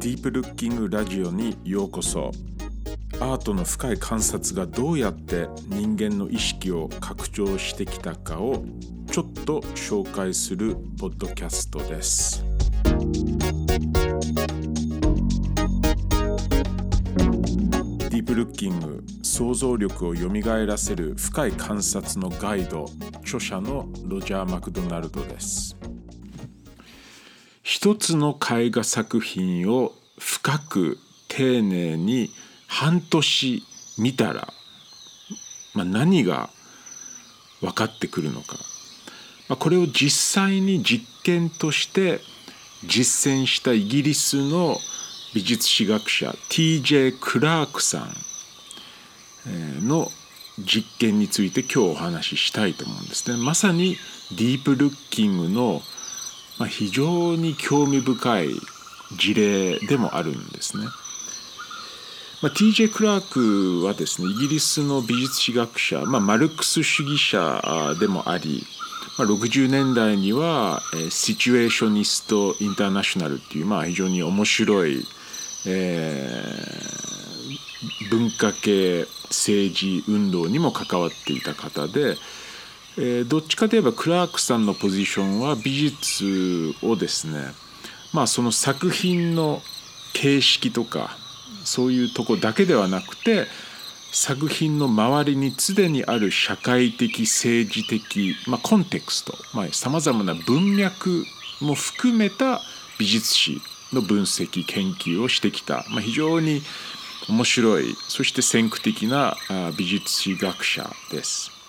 ディープルッキングラジオにようこそ。アートの深い観察がどうやって人間の意識を拡張してきたかをちょっと紹介するポッドキャストです。ディープルッキング想像力をよみがえらせる深い観察のガイド著者のロジャー・マクドナルドです。一つの絵画作品を深く丁寧に半年見たら、まあ、何が分かってくるのか、まあ、これを実際に実験として実践したイギリスの美術史学者 T.J. クラークさんの実験について今日お話ししたいと思うんですね。まさにディープルッキングのまあ、非常に興味深い事例でもあるんですね。まあ、TJ クラークはですねイギリスの美術史学者、まあ、マルクス主義者でもあり、まあ、60年代には「シチュエーショニスト・インターナショナル」っていう、まあ、非常に面白い、えー、文化系政治運動にも関わっていた方で、えー、どっちかといえばクラークさんのポジションは美術をですねまあその作品の形式とかそういうとこだけではなくて作品の周りに常にある社会的政治的、まあ、コンテクストさまざ、まな文脈も含めた美術史の分析研究をしてきた、まあ、非常に面白いそして先駆的な美術史学者です。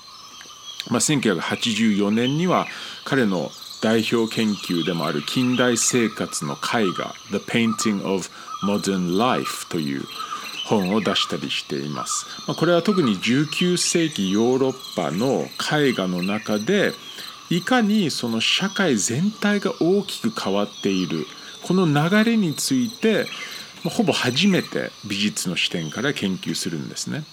まあ、1984年には彼の代表研究でもある近代生活の絵画「The Painting of Modern Life」という本を出したりしています。まあ、これは特に19世紀ヨーロッパの絵画の中でいかにその社会全体が大きく変わっているこの流れについてほぼ初めて美術の視点から研究するんですね。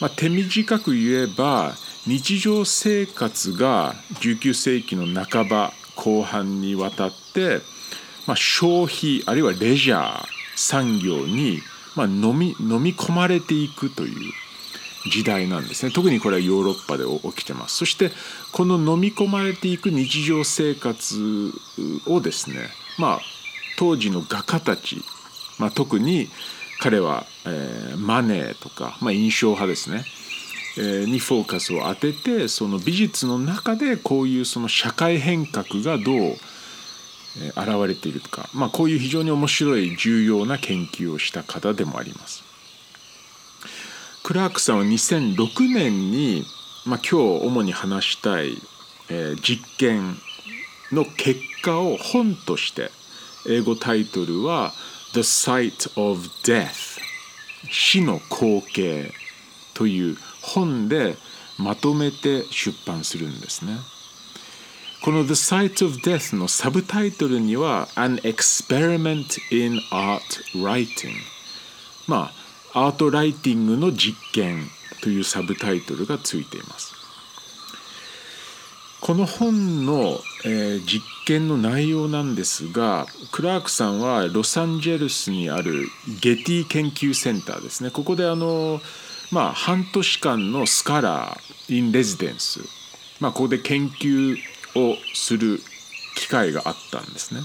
まあ、手短く言えば日常生活が19世紀の半ば後半にわたって、まあ、消費あるいはレジャー産業に、まあ、飲み飲み込まれていくという時代なんですね。特にこれはヨーロッパで起きてます。そしてこの飲み込まれていく日常生活をですねまあ当時の画家たち、まあ、特に彼は、えー、マネーとか、まあ、印象派ですね。にフォーカスを当ててその美術の中でこういうその社会変革がどう現れているか、まあ、こういう非常に面白い重要な研究をした方でもあります。クラークさんは2006年に、まあ、今日主に話したい、えー、実験の結果を本として英語タイトルは「The Sight of Death」死の光景という本でまとめて出版するんですね。この The Sight of Death のサブタイトルには An Experiment in Art Writing まあアートライティングの実験というサブタイトルがついています。この本の、えー、実験の内容なんですがクラークさんはロサンゼルスにあるゲティ研究センターですねここであのまあ半年間のスカラー・イン・レジデンス、まあ、ここで研究をする機会があったんですね。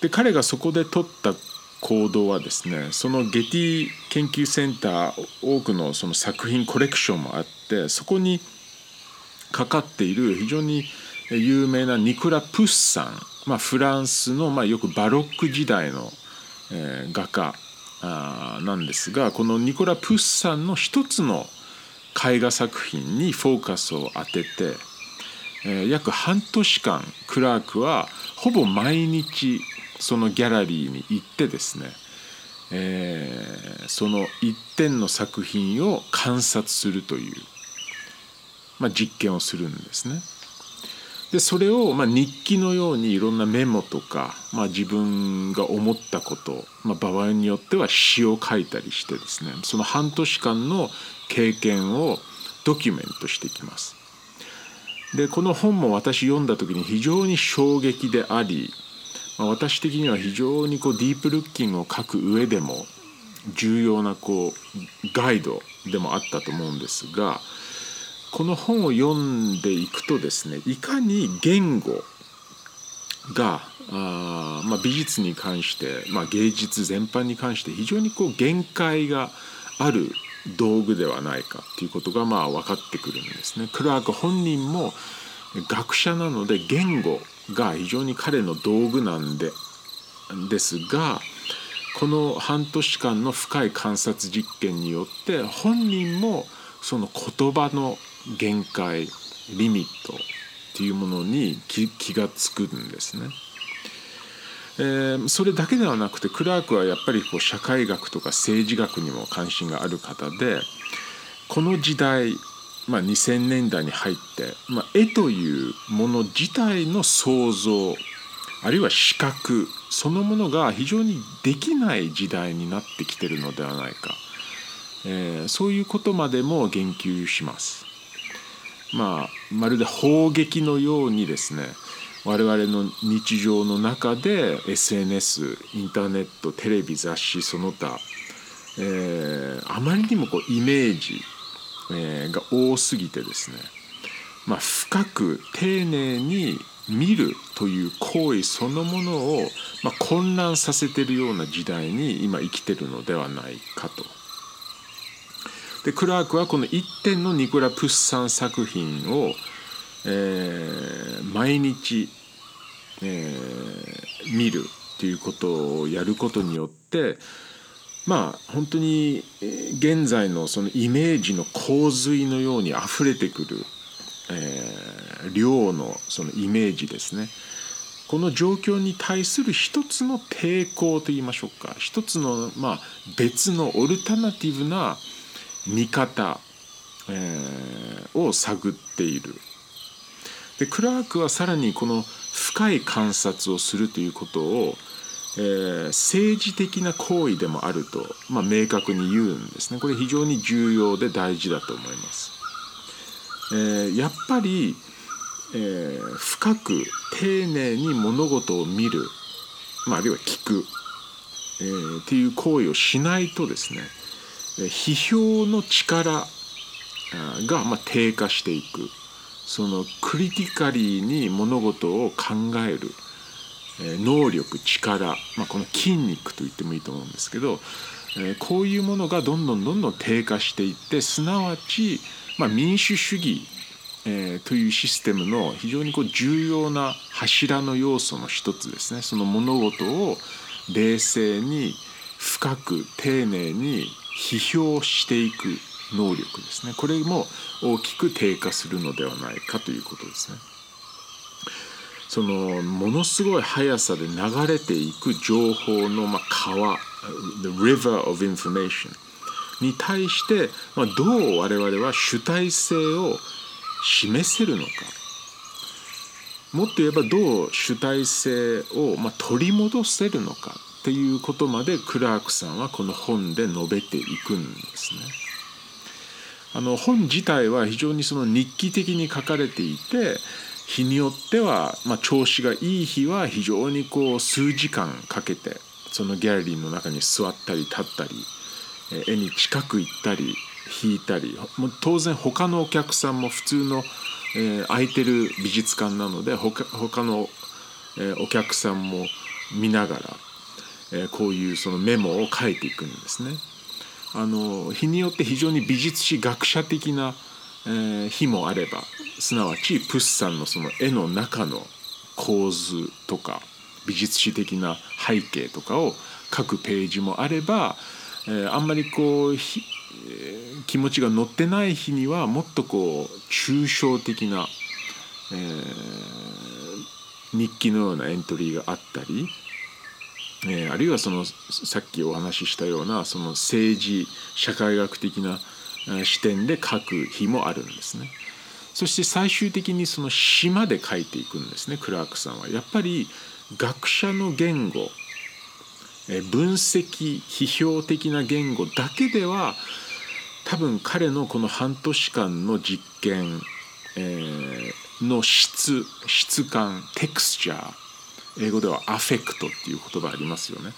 で彼がそこで取った行動はですねそのゲティ研究センター多くのその作品コレクションもあってそこにかかっている非常に有名なニクラ・プッサン、まあ、フランスの、まあ、よくバロック時代の、えー、画家。あなんですがこのニコラ・プッサンの一つの絵画作品にフォーカスを当てて、えー、約半年間クラークはほぼ毎日そのギャラリーに行ってですね、えー、その一点の作品を観察するという、まあ、実験をするんですね。でそれをまあ日記のようにいろんなメモとか、まあ、自分が思ったこと、まあ、場合によっては詩を書いたりしてですねその半年間の経験をドキュメントしていきます。でこの本も私読んだ時に非常に衝撃でありまあ、私的には非常にこうディープルッキングを書く上でも重要なこうガイドでもあったと思うんですがこの本を読んでいくとですねいかに言語があ、まあ、美術に関して、まあ、芸術全般に関して非常にこう限界がある道具ではないかっていうことがまあ分かってくるんですね。クラーク本人も学者なので言語が非常に彼の道具なんでですがこの半年間の深い観察実験によって本人もその言葉の限界リミットっていうものに気が付くんですね。えー、それだけではなくてクラークはやっぱりこう社会学とか政治学にも関心がある方でこの時代、まあ、2000年代に入って、まあ、絵というもの自体の創造あるいは視覚そのものが非常にできない時代になってきてるのではないか、えー、そういうことまでも言及します。まあ、まるで砲撃のようにですね我々の日常の中で SNS インターネットテレビ雑誌その他、えー、あまりにもこうイメージ、えー、が多すぎてですね、まあ、深く丁寧に見るという行為そのものを、まあ、混乱させてるような時代に今生きてるのではないかと。でクラークはこの一点のニコラ・プッサン作品を、えー、毎日、えー、見るっていうことをやることによってまあ本当に現在のそのイメージの洪水のように溢れてくるえー、量のそのイメージですね。この状況に対する一つの抵抗といいましょうか。一つのまあ別のオルタナティブな見方、えー、を探っているでクラークはさらにこの深い観察をするということを、えー、政治的な行為でもあると、まあ、明確に言うんですねこれ非常に重要で大事だと思います。えー、やっぱり、えー、深く丁寧に物事を見る、まあ、あるいは聞く、えー、っていう行為をしないとですね批評の力が、ま、低下していく。そのクリティカリーに物事を考える、能力力、まあ、この筋肉と言ってもいいと思うんですけど、こういうものがどんどんどんどん低下していってすなわちまあ、民主主義、え、というシステムの非常にこう重要な柱の要素の一つですね。その物事を冷静に深く丁寧に批評していく能力ですね。これも大きく低下するのではないかということですね。そのものすごい速さで流れていく情報のまあ川 The River of Information に対して、まあ、どう我々は主体性を示せるのか。もっと言えばどう主体性を、まあ、取り戻せるのか。っていうことまでクラークさんはこの本で述べていくんですね。あの本自体は非常にその日記的に書かれていて日によっては、まあ、調子がいい日は非常にこう数時間かけてそのギャラリーの中に座ったり立ったり絵に近く行ったり引いたりも当然他のお客さんも普通の、え、空いてる美術館なので他他の、え、お客さんも見ながら、え、こういうそのメモを書いていくんですね。あの日によって非常に美術史学者的な、え、日もあればすなわちプッサンのその絵の中の構図とか美術史的な背景とかを書くページもあればえ、あんまりこう、気持ちが乗ってない日にはもっとこう抽象的な、えー、日記のようなエントリーがあったり、えー、あるいはそのさっきお話ししたようなその政治社会学的な視点で書く日もあるんですね。そして最終的にその詩まで書いていくんですねクラークさんは。やっぱり学者の言語分析批評的な言語だけでは多分彼のこの半年間の実験、えー、の質質感テクスチャー、英語ではアフェクトっていう言葉ありますよね。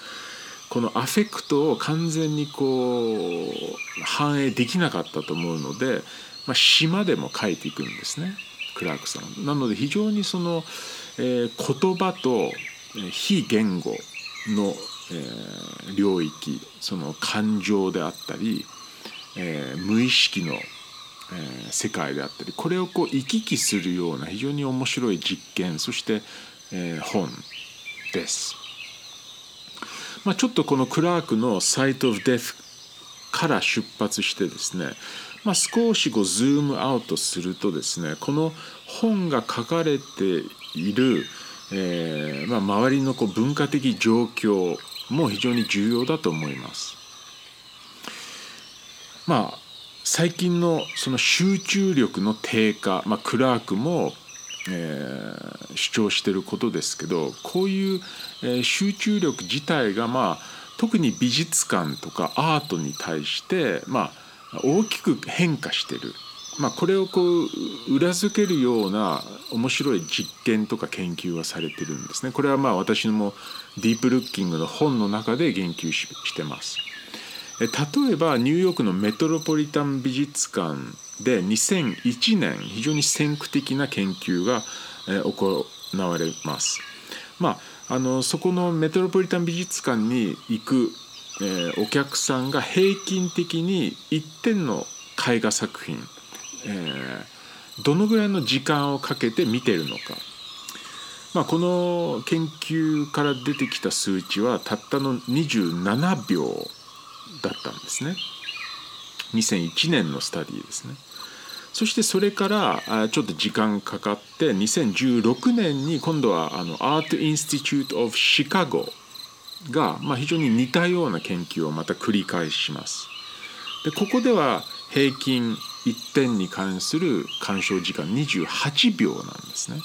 このアフェクトを完全にこう反映できなかったと思うので、まあ、詩までも書いていくんですねクラークさん。なので非常にその、えー、言葉と非言語の、えー、領域その感情であったり、えー、無意識の、え、世界であったりこれをこう行き来するような非常に面白い実験そして、えー、本です。まあ、ちょっとこのクラークの「サイト・オブ・デフ」から出発してですね、まあ、少しこうズームアウトするとですねこの本が書かれている、えーまあ、周りのこう文化的状況も非常に重要だと思います。まあ最近のその集中力の低下、まあ、クラークも、えー、主張してることですけどこういう、えー、集中力自体が、まあ、特に美術館とかアートに対して、まあ、大きく変化してるまあ、これをこう裏付けるような面白い実験とか研究はされてるんですね。これはまあ私もディープルッキングの本の中で言及してます。例えばニューヨークのメトロポリタン美術館で2001年非常に先駆的な研究が行われます。まあ、あのそこのメトロポリタン美術館に行く、えー、お客さんが平均的に1点の絵画作品えー、どのぐらいの時間をかけて見てるのか、まあ、この研究から出てきた数値はたったの27秒だったんですね2001年のスタディですねそしてそれからちょっと時間かかって2016年に今度はあのアート・インスティチュート・オブ・シカゴが、まあ、非常に似たような研究をまた繰り返します。でここでは平均1点に関する鑑賞時間28秒なんですね。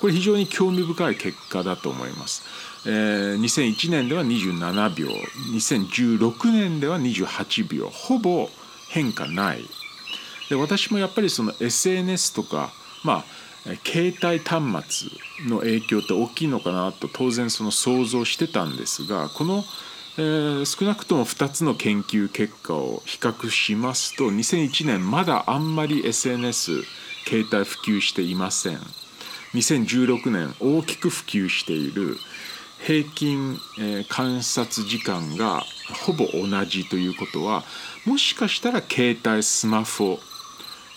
これ非常に興味深い結果だと思います。えー、2001年では27秒2016年では28秒ほぼ変化ないで私もやっぱりその SNS とかまあ携帯端末の影響って大きいのかなと当然その想像してたんですがこのえー、少なくとも2つの研究結果を比較しますと2001年まだあんまり SNS 携帯普及していません2016年大きく普及している平均、観察時間がほぼ同じということはもしかしたら携帯スマホ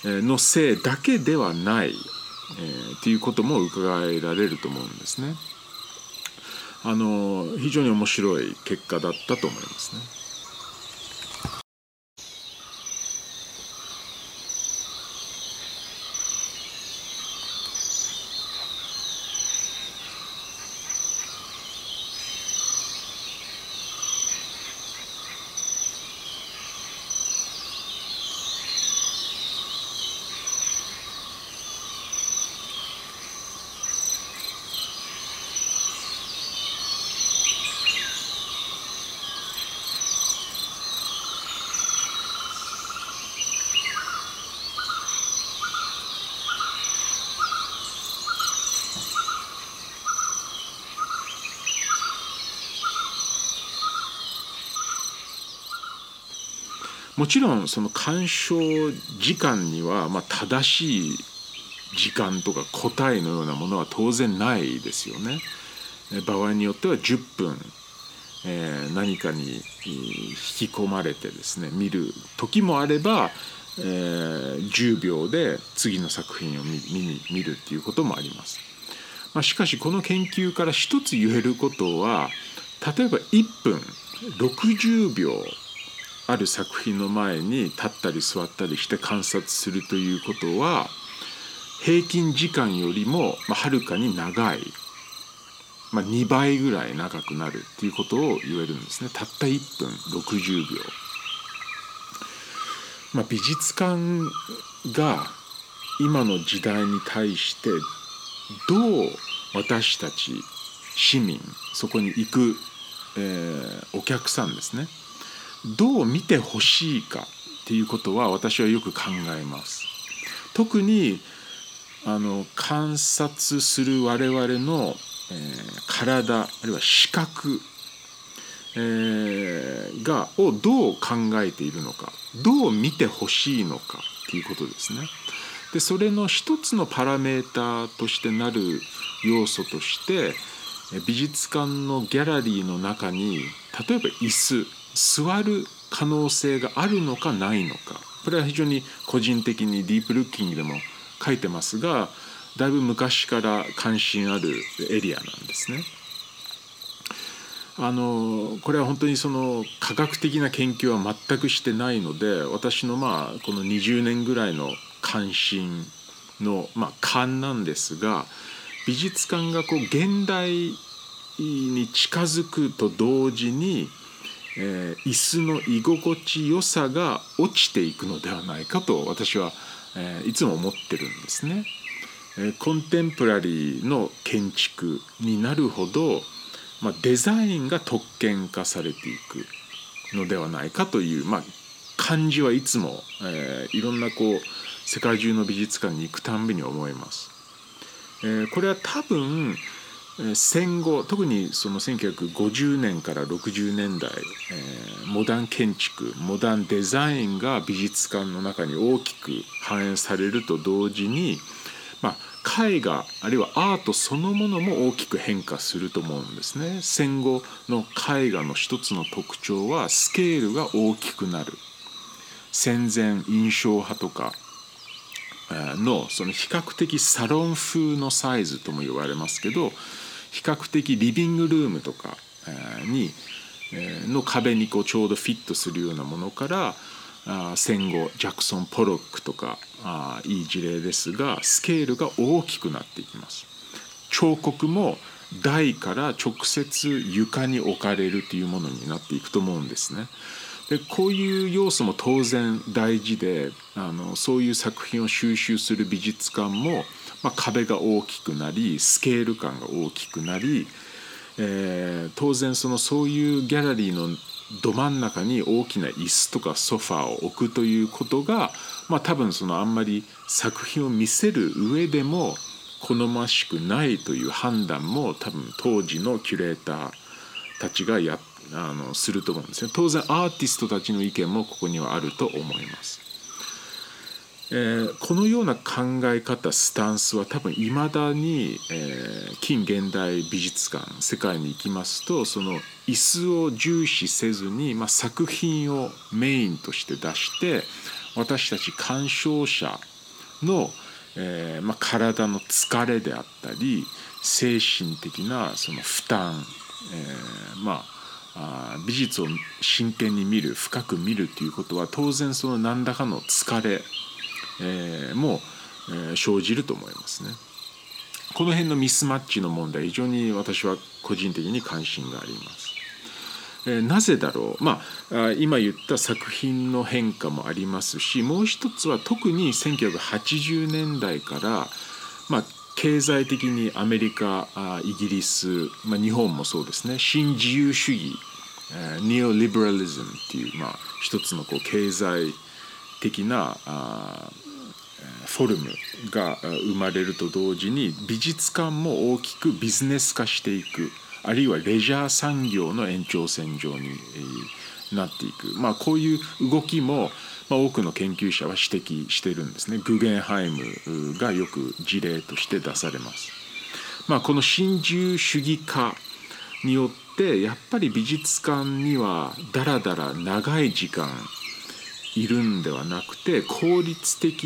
のせいだけではない、えー、ということも伺えられると思うんですね。あの非常に面白い結果だったと思いますね。もちろんその鑑賞時間にはま正しい時間とか答えのようなものは当然ないですよね。場合によっては10分、え、何かに引き込まれてですね見る時もあれば、え、10秒で次の作品を見に見るっていうこともあります。まあ、しかしこの研究から一つ言えることは例えば1分60秒ある作品の前に立ったり座ったりして観察するということは平均時間よりもはるかに長い、まあ、2倍ぐらい長くなるっていうことを言えるんですねたった1分60秒。まあ、美術館が今の時代に対してどう私たち市民そこに行く、えー、お客さんですねどう見てほしいかっていうことは私はよく考えます。特にあの観察する我々のえー、体あるいは視覚、えー、がをどう考えているのかどう見てほしいのかっていうことですね。でそれの一つのパラメーターとしてなる要素として美術館のギャラリーの中に例えば椅子座る可能性があるのかないのかこれは非常に個人的にディープルッキングでも書いてますがだいぶ昔から関心あるエリアなんですね。あのこれは本当にその科学的な研究は全くしてないので私のまあこの20年ぐらいの関心のまあ勘なんですが美術館がこう現代に近づくと同時にえー、椅子の居心地よさが落ちていくのではないかと私は、えー、いつも思ってるんですね。えー、コンテンポラリーの建築になるほど、まあ、デザインが特権化されていくのではないかという、まあ、感じはいつも、えー、いろんなこう世界中の美術館に行くたんびに思います。えー、これは多分戦後特にその1950年から60年代、えー、モダン建築モダンデザインが美術館の中に大きく反映されると同時に、まあ、絵画あるいはアートそのものも大きく変化すると思うんですね。戦後の絵画の一つの特徴はスケールが大きくなる戦前印象派とかのその比較的サロン風のサイズとも言われますけど比較的リビングルームとかにの壁にこうちょうどフィットするようなものから戦後ジャクソン・ポロックとかいい事例ですがスケールが大きくなっていきます。彫刻も台から直接床に置かれるというものになっていくと思うんですね。でこういう要素も当然大事であのそういう作品を収集する美術館もまあ、壁が大きくなりスケール感が大きくなり、えー、当然そのそういうギャラリーのど真ん中に大きな椅子とかソファーを置くということが、まあ、多分そのあんまり作品を見せる上でも好ましくないという判断も多分当時のキュレーターたちがやあのすると思うんですね当然アーティストたちの意見もここにはあると思います。えー、このような考え方スタンスは多分いまだに、えー、近現代美術館世界に行きますとその椅子を重視せずに、まあ、作品をメインとして出して私たち鑑賞者の、えーまあ、体の疲れであったり精神的なその負担、えー、まあ美術を真剣に見る深く見るということは当然その何らかの疲れえー、も、えー、生じると思いますね。この辺のミスマッチの問題非常に私は個人的に関心があります。え、なぜだろう、まあ、今言った作品の変化もありますしもう一つは特に1980年代から、まあ、経済的にアメリカイギリス、まあ、日本もそうですね新自由主義ニオリベラリズムっていう、まあ、一つのこう経済的なあフォルムが生まれると同時に美術館も大きくビジネス化していくあるいはレジャー産業の延長線上になっていく、まあ、こういう動きも、ま、多くの研究者は指摘してるんですねグゲンハイムがよく事例として出されます。まあ、この新自由主義化によってやっぱり美術館にはだらだら長い時間いるんではなくて効率的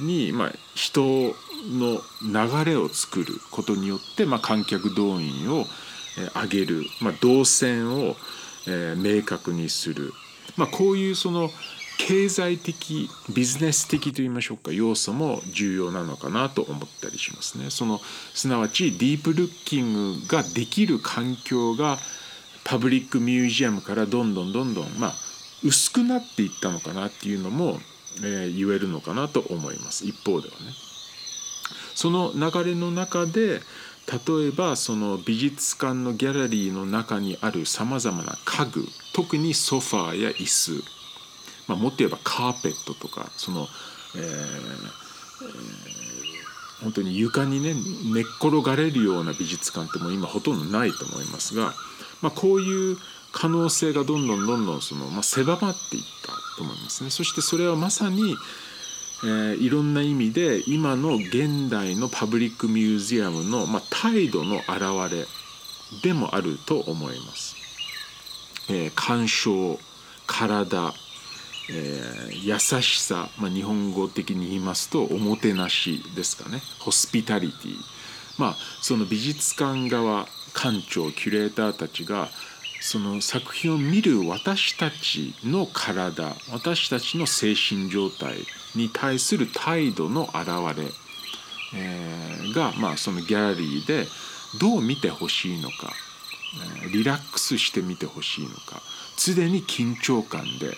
に、まあ、人の流れを作ることによって、まあ、観客動員を上げる、まあ、動線を、えー、明確にする、まあ、こういうその経済的ビジネス的といいましょうか要素も重要なのかなと思ったりしますね。そのすなわちディープルッキングができる環境がパブリックミュージアムからどんどんどんどんまあ薄くなっていったのかなっていうのも、えー、言えるのかなと思います一方ではね。その流れの中で例えばその美術館のギャラリーの中にあるさまざまな家具特にソファーや椅子、まあ、もっと言えばカーペットとかその、えー、本当に床にね寝っ転がれるような美術館ってもう今ほとんどないと思いますが、まあ、こういう可能性がどんどんどんどんその、まあ、狭まっていったと思いますね。そしてそれはまさにえー、いろんな意味で今の現代のパブリックミュージアムの、まあ、態度の表れでもあると思います。えー、鑑賞体、えー、優しさ、まあ、日本語的に言いますとおもてなしですかねホスピタリティまあその美術館側館長キュレーターたちがその作品を見る私たちの体私たちの精神状態に対する態度の表れ、えー、が、まあ、そのギャラリーでどう見てほしいのかリラックスして見てほしいのか常に緊張感で、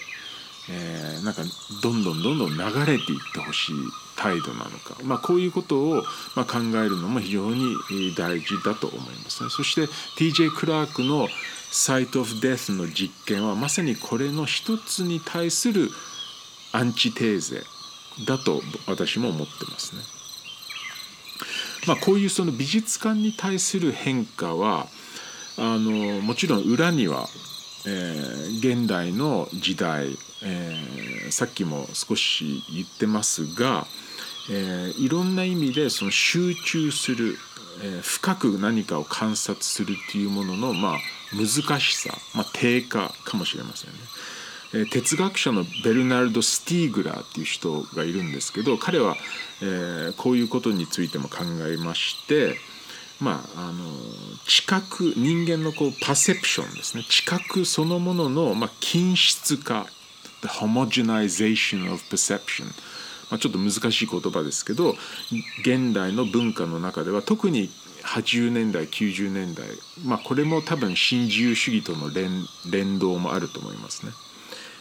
えー、なんかどんどんどんどん流れていってほしい態度なのか、まあ、こういうことを、まあ、考えるのも非常に大事だと思いますね。そして TJ クラークのサイト・オフ・デスの実験はまさにこれの一つに対するアンチテーゼだと私も思ってますね。まあ、こういうその美術館に対する変化はあのもちろん裏には、えー、現代の時代、えー、さっきも少し言ってますが、えー、いろんな意味でその集中する、えー、深く何かを観察するっていうものの、まあ、難しさ、まあ、低下かもしれませんね。哲学者のベルナルド・スティーグラーっていう人がいるんですけど彼は、えー、こういうことについても考えましてまああの知覚人間のこうパセプションですね知覚そのものの、まあ、均質化 The homogenization of perception まあ、ちょっと難しい言葉ですけど現代の文化の中では特に80年代90年代まあこれも多分新自由主義との連動もあると思いますね。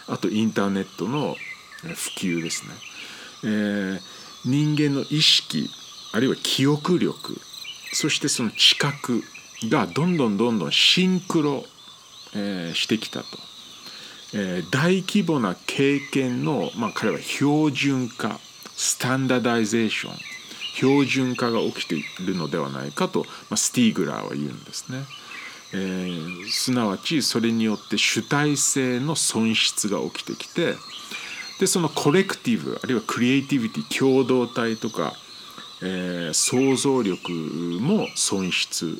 あとインターネットの普及ですね、えー、人間の意識あるいは記憶力そしてその知覚がどんどんどんどんシンクロ、えー、してきたと、えー、大規模な経験の、まあ、彼は標準化スタンダダイゼーション標準化が起きているのではないかと、まあ、スティーグラーは言うんですね。えー、すなわちそれによって主体性の損失が起きてきてでそのコレクティブあるいはクリエイティビティ共同体とか、えー、想像力も損失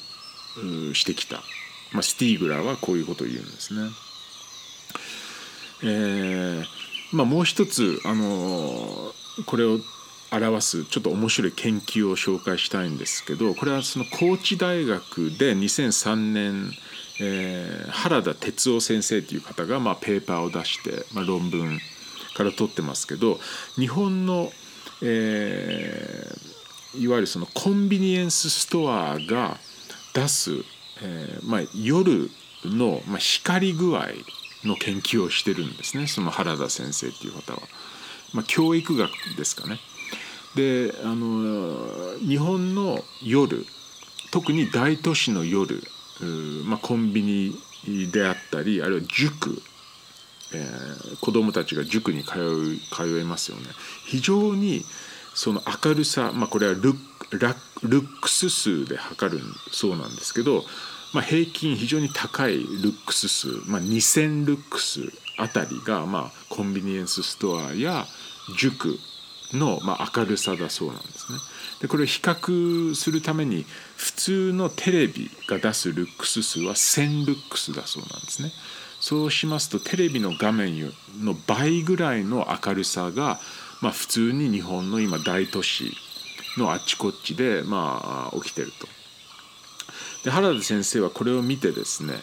してきた、まあ、スティーグラーはこういうことを言うんですね。えーまあ、もう一つ、あのこれを表すちょっと面白い研究を紹介したいんですけどこれはその高知大学で2003年、えー、原田哲夫先生という方が、まあ、ペーパーを出して、まあ、論文から取ってますけど日本の、えー、いわゆるそのコンビニエンスストアが出す、えーまあ、夜の、まあ、光具合の研究をしてるんですねその原田先生っていう方は。まあ、教育学ですかね。であの日本の夜特に大都市の夜、まあ、コンビニであったりあるいは塾、えー、子どもたちが塾に通う通えますよね。非常にその明るさ、まあ、これはルッルックス数で測るそうなんですけど、まあ、平均非常に高いルックス数、まあ、2,000ルックスあたりが、まあ、コンビニエンスストアや塾の、まあ、明るさだそうなんですね。でこれを比較するために普通のテレビが出すルックス数は1000ルックスだそうなんですね。そうしますとテレビの画面の倍ぐらいの明るさが、まあ、普通に日本の今大都市のあっちこっちで、まあ、起きてると。で原田先生はこれを見てですね、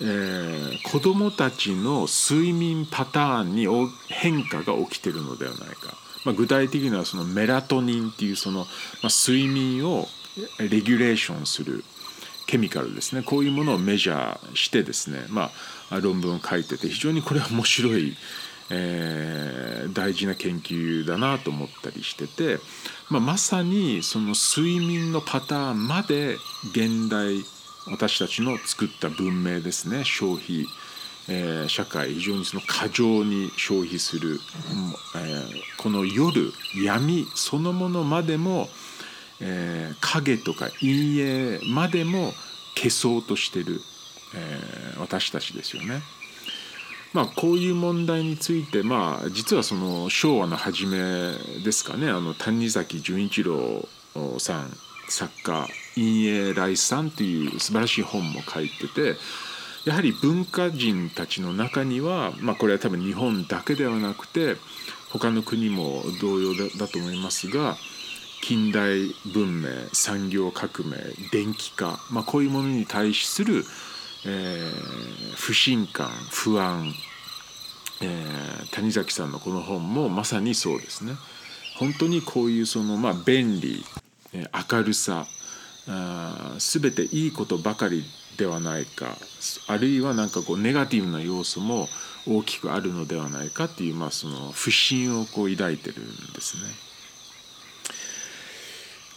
えー、子どもたちの睡眠パターンに変化が起きてるのではないか。まあ、具体的にはそのメラトニンっていうその、まあ、睡眠をレギュレーションするケミカルですね。こういうものをメジャーしてですね、まあ、論文を書いてて非常にこれは面白い、えー、大事な研究だなと思ったりしてて、まあ、まさにその睡眠のパターンまで現代私たちの作った文明ですね。消費えー、社会非常にその過剰に消費する、えー、この夜闇そのものまでも、えー、影とか陰影までも消そうとしてる、え、私たちですよね。まあ、こういう問題について、まあ、実はその昭和の初めですかねあの谷崎潤一郎さん作家「陰影来さん」という素晴らしい本も書いててやはり文化人たちの中には、まあ、これは多分日本だけではなくて他の国も同様だと思いますが近代文明産業革命電気化、まあ、こういうものに対する、えー、不信感不安、えー、谷崎さんのこの本もまさにそうですね。本当にこういうそのまあ便利明るさ全ていいことばかりではないかあるいは何かこうネガティブな要素も大きくあるのではないかっていう、まあ、その不信をこう抱いてるんですね。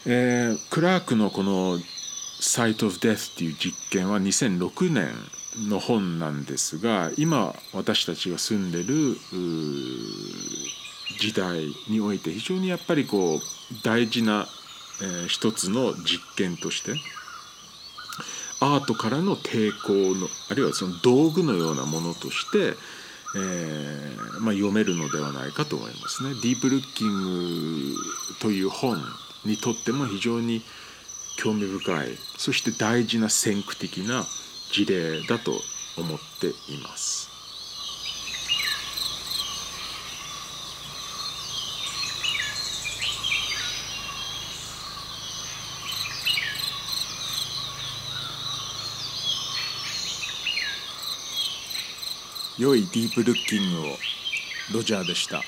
えー、クラークのこの「Sight of Death」っていう実験は2006年の本なんですが今私たちが住んでる時代において非常にやっぱりこう大事な、えー、一つの実験としてアートからの抵抗のあるいはその道具のようなものとして、えーまあ、読めるのではないかと思いますね。ディープルッキングという本にとっても非常に興味深いそして大事な先駆的な事例だと思っています。良いディープルッキングをロジャーでした。